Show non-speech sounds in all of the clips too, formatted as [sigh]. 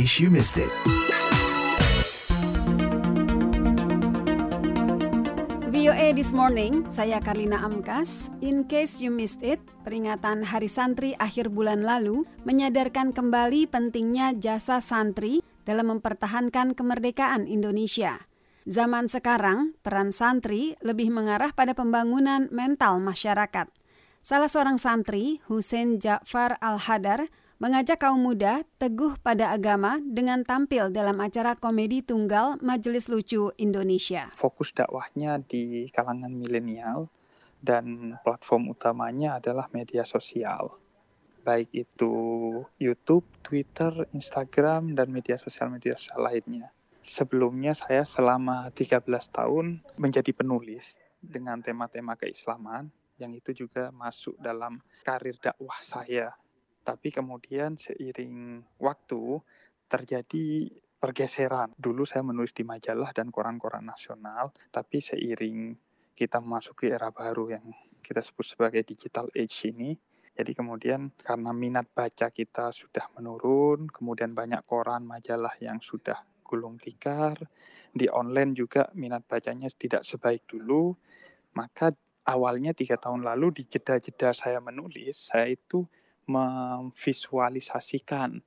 case you missed it. VOA This Morning, saya Karlina Amkas. In case you missed it, peringatan Hari Santri akhir bulan lalu menyadarkan kembali pentingnya jasa santri dalam mempertahankan kemerdekaan Indonesia. Zaman sekarang, peran santri lebih mengarah pada pembangunan mental masyarakat. Salah seorang santri, Hussein Ja'far Al-Hadar, mengajak kaum muda teguh pada agama dengan tampil dalam acara komedi tunggal Majelis Lucu Indonesia. Fokus dakwahnya di kalangan milenial dan platform utamanya adalah media sosial. Baik itu YouTube, Twitter, Instagram, dan media sosial-media sosial lainnya. Sebelumnya saya selama 13 tahun menjadi penulis dengan tema-tema keislaman yang itu juga masuk dalam karir dakwah saya tapi kemudian seiring waktu terjadi pergeseran. Dulu saya menulis di majalah dan koran-koran nasional, tapi seiring kita memasuki era baru yang kita sebut sebagai digital age ini, jadi kemudian karena minat baca kita sudah menurun, kemudian banyak koran majalah yang sudah gulung tikar, di online juga minat bacanya tidak sebaik dulu, maka awalnya tiga tahun lalu di jeda-jeda saya menulis, saya itu memvisualisasikan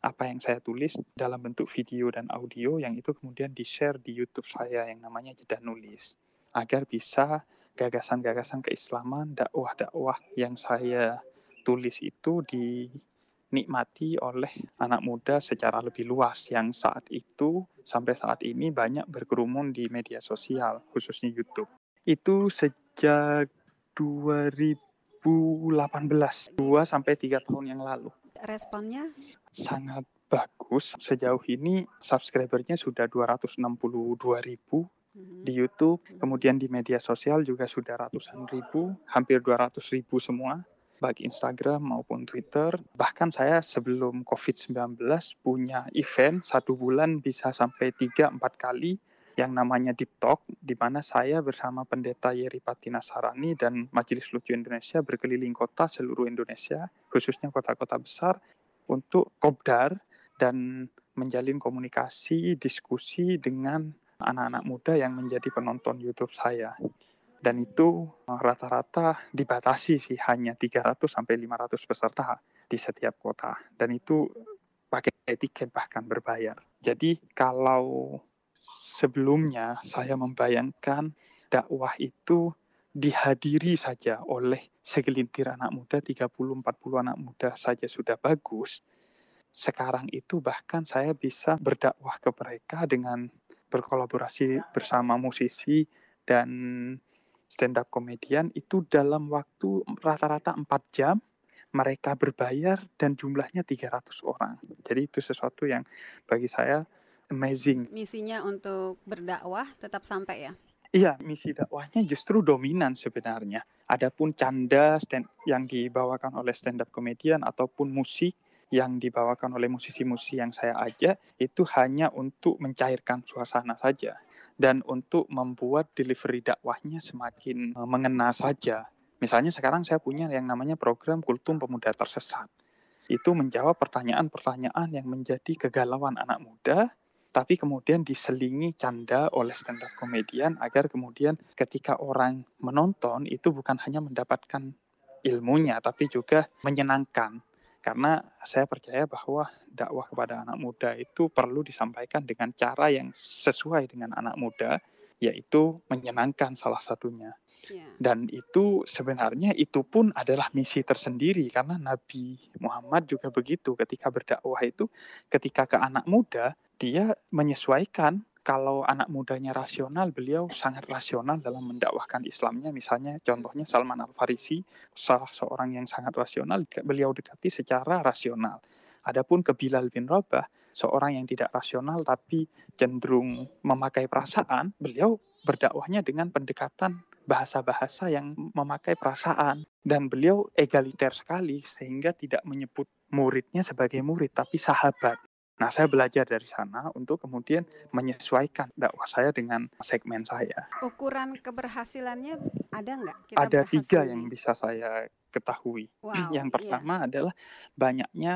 apa yang saya tulis dalam bentuk video dan audio yang itu kemudian di-share di YouTube saya yang namanya Jeda Nulis agar bisa gagasan-gagasan keislaman, dakwah-dakwah yang saya tulis itu dinikmati oleh anak muda secara lebih luas yang saat itu sampai saat ini banyak berkerumun di media sosial khususnya YouTube. Itu sejak 2000 2018, 2 sampai 3 tahun yang lalu. Responnya? Sangat bagus. Sejauh ini subscribernya sudah 262 ribu hmm. di YouTube, kemudian di media sosial juga sudah ratusan ribu, hampir 200 ribu semua, baik Instagram maupun Twitter. Bahkan saya sebelum COVID-19 punya event satu bulan bisa sampai 3-4 kali yang namanya Deep Talk, di mana saya bersama pendeta Yeri Patina Sarani dan Majelis Lucu Indonesia berkeliling kota seluruh Indonesia, khususnya kota-kota besar, untuk kopdar dan menjalin komunikasi, diskusi dengan anak-anak muda yang menjadi penonton YouTube saya. Dan itu rata-rata dibatasi sih hanya 300 sampai 500 peserta di setiap kota. Dan itu pakai tiket bahkan berbayar. Jadi kalau sebelumnya saya membayangkan dakwah itu dihadiri saja oleh segelintir anak muda, 30-40 anak muda saja sudah bagus. Sekarang itu bahkan saya bisa berdakwah ke mereka dengan berkolaborasi bersama musisi dan stand up komedian itu dalam waktu rata-rata 4 jam mereka berbayar dan jumlahnya 300 orang. Jadi itu sesuatu yang bagi saya amazing. Misinya untuk berdakwah tetap sampai ya? Iya, misi dakwahnya justru dominan sebenarnya. Adapun canda stand yang dibawakan oleh stand up comedian ataupun musik yang dibawakan oleh musisi-musisi yang saya ajak itu hanya untuk mencairkan suasana saja dan untuk membuat delivery dakwahnya semakin eh, mengena saja. Misalnya sekarang saya punya yang namanya program Kultum Pemuda Tersesat. Itu menjawab pertanyaan-pertanyaan yang menjadi kegalauan anak muda tapi kemudian diselingi canda oleh stand up komedian agar kemudian ketika orang menonton itu bukan hanya mendapatkan ilmunya tapi juga menyenangkan. Karena saya percaya bahwa dakwah kepada anak muda itu perlu disampaikan dengan cara yang sesuai dengan anak muda yaitu menyenangkan salah satunya ya. dan itu sebenarnya itu pun adalah misi tersendiri karena Nabi Muhammad juga begitu ketika berdakwah itu ketika ke anak muda dia menyesuaikan kalau anak mudanya rasional, beliau sangat rasional dalam mendakwahkan Islamnya. Misalnya contohnya Salman Al-Farisi, salah seorang yang sangat rasional, beliau dekati secara rasional. Adapun ke Bilal bin Rabah, seorang yang tidak rasional tapi cenderung memakai perasaan, beliau berdakwahnya dengan pendekatan bahasa-bahasa yang memakai perasaan. Dan beliau egaliter sekali sehingga tidak menyebut muridnya sebagai murid tapi sahabat. Nah, saya belajar dari sana untuk kemudian menyesuaikan dakwah saya dengan segmen saya. Ukuran keberhasilannya ada nggak? Kita ada tiga yang bisa saya ketahui. Wow, [clears throat] yang iya. pertama iya. adalah banyaknya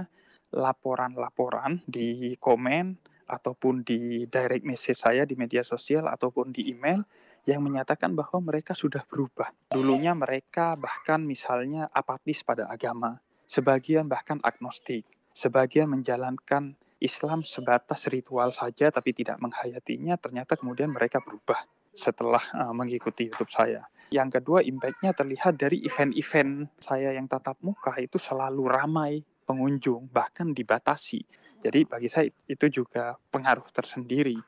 laporan-laporan di komen ataupun di direct message saya di media sosial ataupun di email yang menyatakan bahwa mereka sudah berubah. Dulunya mereka bahkan misalnya apatis pada agama, sebagian bahkan agnostik, sebagian menjalankan Islam sebatas ritual saja tapi tidak menghayatinya, ternyata kemudian mereka berubah setelah uh, mengikuti YouTube saya. Yang kedua, impact-nya terlihat dari event-event saya yang tatap muka itu selalu ramai pengunjung, bahkan dibatasi. Jadi bagi saya itu juga pengaruh tersendiri.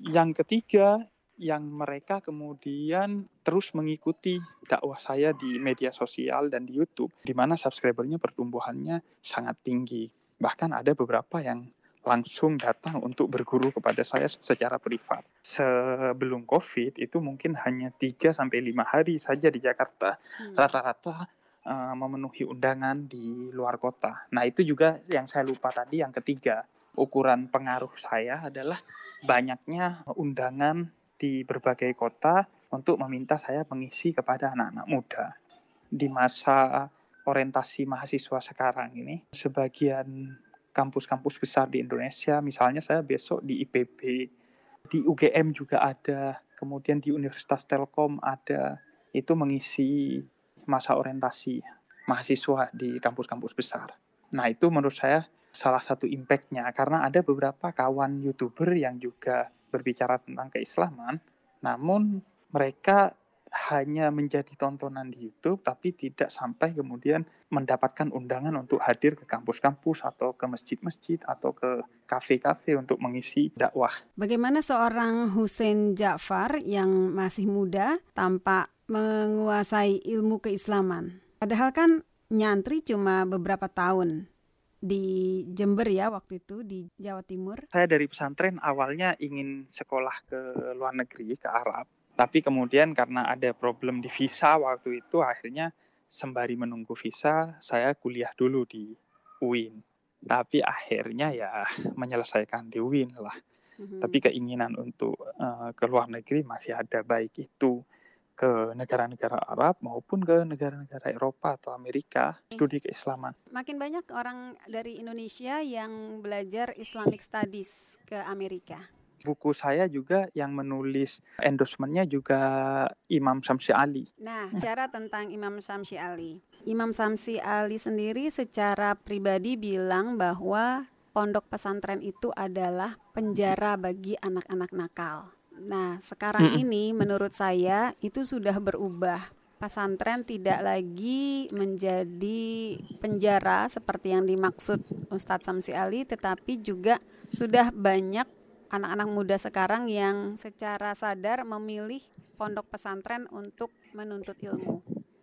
Yang ketiga, yang mereka kemudian terus mengikuti dakwah saya di media sosial dan di YouTube, di mana subscribernya pertumbuhannya sangat tinggi. Bahkan ada beberapa yang langsung datang untuk berguru kepada saya secara privat. Sebelum COVID itu mungkin hanya 3 sampai 5 hari saja di Jakarta. Hmm. Rata-rata uh, memenuhi undangan di luar kota. Nah, itu juga yang saya lupa tadi yang ketiga. Ukuran pengaruh saya adalah banyaknya undangan di berbagai kota untuk meminta saya mengisi kepada anak-anak muda. Di masa orientasi mahasiswa sekarang ini, sebagian kampus-kampus besar di Indonesia, misalnya saya besok di IPB, di UGM juga ada, kemudian di Universitas Telkom ada, itu mengisi masa orientasi mahasiswa di kampus-kampus besar. Nah itu menurut saya salah satu impact-nya, karena ada beberapa kawan YouTuber yang juga berbicara tentang keislaman, namun mereka hanya menjadi tontonan di YouTube, tapi tidak sampai kemudian mendapatkan undangan untuk hadir ke kampus-kampus atau ke masjid-masjid atau ke kafe-kafe untuk mengisi dakwah. Bagaimana seorang Hussein Ja'far yang masih muda tampak menguasai ilmu keislaman? Padahal kan nyantri cuma beberapa tahun di Jember ya waktu itu di Jawa Timur? Saya dari pesantren awalnya ingin sekolah ke luar negeri ke Arab, tapi kemudian karena ada problem di visa waktu itu akhirnya sembari menunggu visa saya kuliah dulu di UIN. Tapi akhirnya ya menyelesaikan di UIN lah. Mm-hmm. Tapi keinginan untuk uh, ke luar negeri masih ada baik itu ke negara-negara Arab maupun ke negara-negara Eropa atau Amerika studi keislaman. Makin banyak orang dari Indonesia yang belajar Islamic Studies ke Amerika. Buku saya juga yang menulis endorsementnya juga Imam Samsi Ali. Nah, cara tentang Imam Samsi Ali. Imam Samsi Ali sendiri secara pribadi bilang bahwa pondok pesantren itu adalah penjara bagi anak-anak nakal. Nah, sekarang hmm. ini menurut saya itu sudah berubah. Pesantren tidak lagi menjadi penjara seperti yang dimaksud Ustadz Samsi Ali, tetapi juga sudah banyak anak-anak muda sekarang yang secara sadar memilih pondok pesantren untuk menuntut ilmu.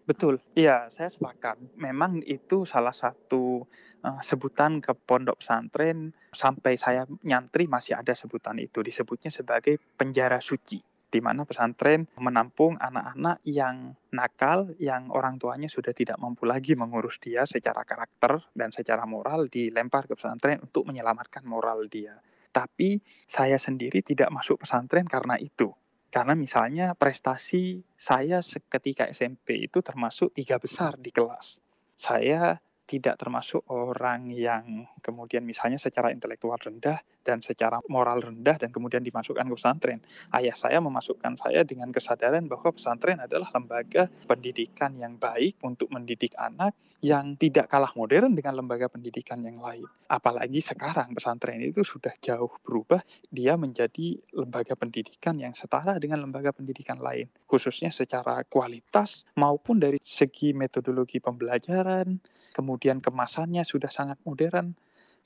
Betul, iya saya sepakat. Memang itu salah satu uh, sebutan ke pondok pesantren sampai saya nyantri masih ada sebutan itu disebutnya sebagai penjara suci di mana pesantren menampung anak-anak yang nakal yang orang tuanya sudah tidak mampu lagi mengurus dia secara karakter dan secara moral dilempar ke pesantren untuk menyelamatkan moral dia. Tapi saya sendiri tidak masuk pesantren karena itu karena misalnya prestasi saya ketika SMP itu termasuk tiga besar di kelas. Saya tidak termasuk orang yang kemudian misalnya secara intelektual rendah dan secara moral rendah dan kemudian dimasukkan ke pesantren. Ayah saya memasukkan saya dengan kesadaran bahwa pesantren adalah lembaga pendidikan yang baik untuk mendidik anak yang tidak kalah modern dengan lembaga pendidikan yang lain. Apalagi sekarang pesantren itu sudah jauh berubah, dia menjadi lembaga pendidikan yang setara dengan lembaga pendidikan lain, khususnya secara kualitas maupun dari segi metodologi pembelajaran, kemudian kemasannya sudah sangat modern,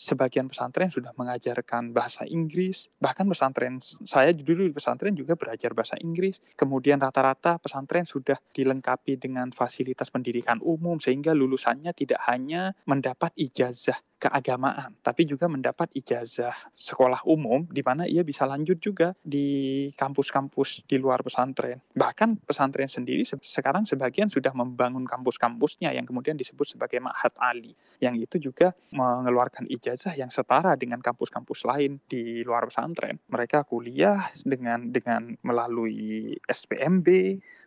sebagian pesantren sudah mengajarkan bahasa Inggris, bahkan pesantren saya dulu di pesantren juga belajar bahasa Inggris. Kemudian rata-rata pesantren sudah dilengkapi dengan fasilitas pendidikan umum sehingga lulusannya tidak hanya mendapat ijazah keagamaan, tapi juga mendapat ijazah sekolah umum di mana ia bisa lanjut juga di kampus-kampus di luar pesantren. Bahkan pesantren sendiri sekarang sebagian sudah membangun kampus-kampusnya yang kemudian disebut sebagai Ma'had Ali, yang itu juga mengeluarkan ijazah yang setara dengan kampus-kampus lain di luar pesantren. Mereka kuliah dengan dengan melalui SPMB,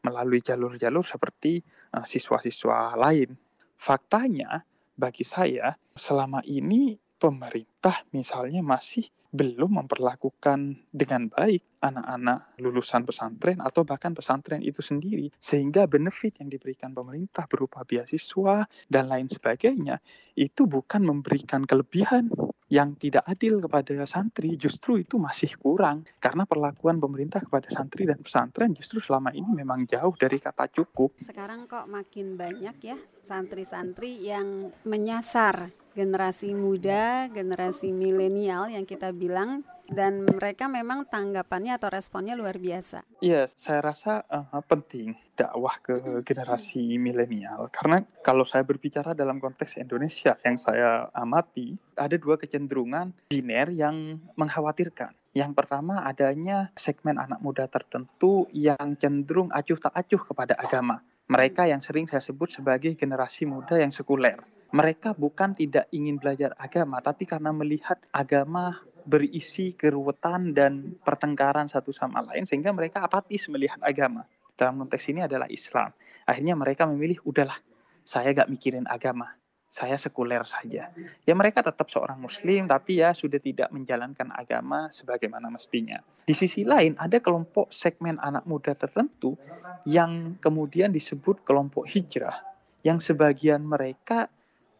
melalui jalur-jalur seperti siswa-siswa uh, lain. Faktanya bagi saya selama ini pemerintah misalnya masih belum memperlakukan dengan baik anak-anak lulusan pesantren atau bahkan pesantren itu sendiri sehingga benefit yang diberikan pemerintah berupa beasiswa dan lain sebagainya itu bukan memberikan kelebihan yang tidak adil kepada santri justru itu masih kurang karena perlakuan pemerintah kepada santri dan pesantren justru selama ini memang jauh dari kata cukup. Sekarang kok makin banyak ya santri-santri yang menyasar generasi muda, generasi milenial yang kita bilang dan mereka memang tanggapannya atau responnya luar biasa. Iya, saya rasa uh, penting dakwah ke generasi milenial karena kalau saya berbicara dalam konteks Indonesia yang saya amati ada dua kecenderungan biner yang mengkhawatirkan. Yang pertama adanya segmen anak muda tertentu yang cenderung acuh tak acuh kepada agama. Mereka yang sering saya sebut sebagai generasi muda yang sekuler mereka bukan tidak ingin belajar agama, tapi karena melihat agama berisi keruwetan dan pertengkaran satu sama lain, sehingga mereka apatis melihat agama. Dalam konteks ini adalah Islam. Akhirnya mereka memilih, udahlah, saya gak mikirin agama. Saya sekuler saja. Ya mereka tetap seorang muslim, tapi ya sudah tidak menjalankan agama sebagaimana mestinya. Di sisi lain, ada kelompok segmen anak muda tertentu yang kemudian disebut kelompok hijrah. Yang sebagian mereka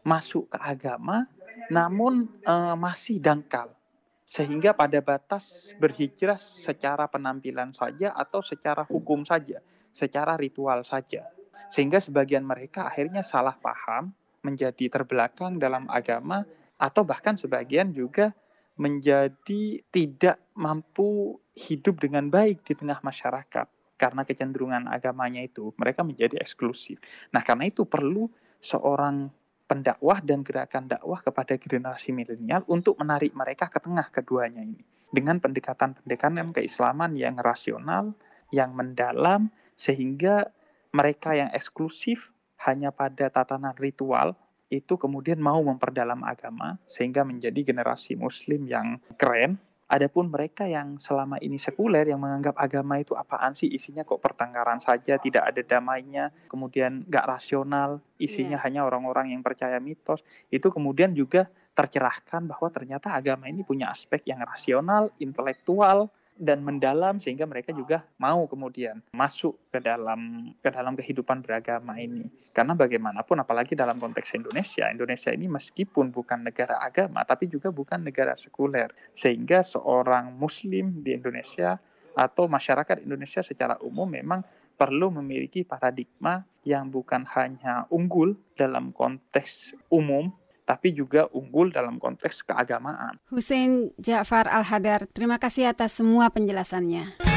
masuk ke agama namun uh, masih dangkal sehingga pada batas berhijrah secara penampilan saja atau secara hukum saja, secara ritual saja. Sehingga sebagian mereka akhirnya salah paham, menjadi terbelakang dalam agama atau bahkan sebagian juga menjadi tidak mampu hidup dengan baik di tengah masyarakat karena kecenderungan agamanya itu mereka menjadi eksklusif. Nah, karena itu perlu seorang pendakwah dan gerakan dakwah kepada generasi milenial untuk menarik mereka ke tengah keduanya ini dengan pendekatan-pendekatan keislaman yang rasional, yang mendalam sehingga mereka yang eksklusif hanya pada tatanan ritual itu kemudian mau memperdalam agama sehingga menjadi generasi muslim yang keren. Adapun mereka yang selama ini sekuler yang menganggap agama itu apaan sih? Isinya kok pertengkaran saja tidak ada damainya kemudian gak rasional isinya yeah. hanya orang-orang yang percaya mitos. Itu kemudian juga tercerahkan bahwa ternyata agama ini punya aspek yang rasional intelektual dan mendalam sehingga mereka juga mau kemudian masuk ke dalam ke dalam kehidupan beragama ini. Karena bagaimanapun apalagi dalam konteks Indonesia, Indonesia ini meskipun bukan negara agama tapi juga bukan negara sekuler. Sehingga seorang muslim di Indonesia atau masyarakat Indonesia secara umum memang perlu memiliki paradigma yang bukan hanya unggul dalam konteks umum tapi juga unggul dalam konteks keagamaan. Hussein Ja'far Al-Hadar, terima kasih atas semua penjelasannya.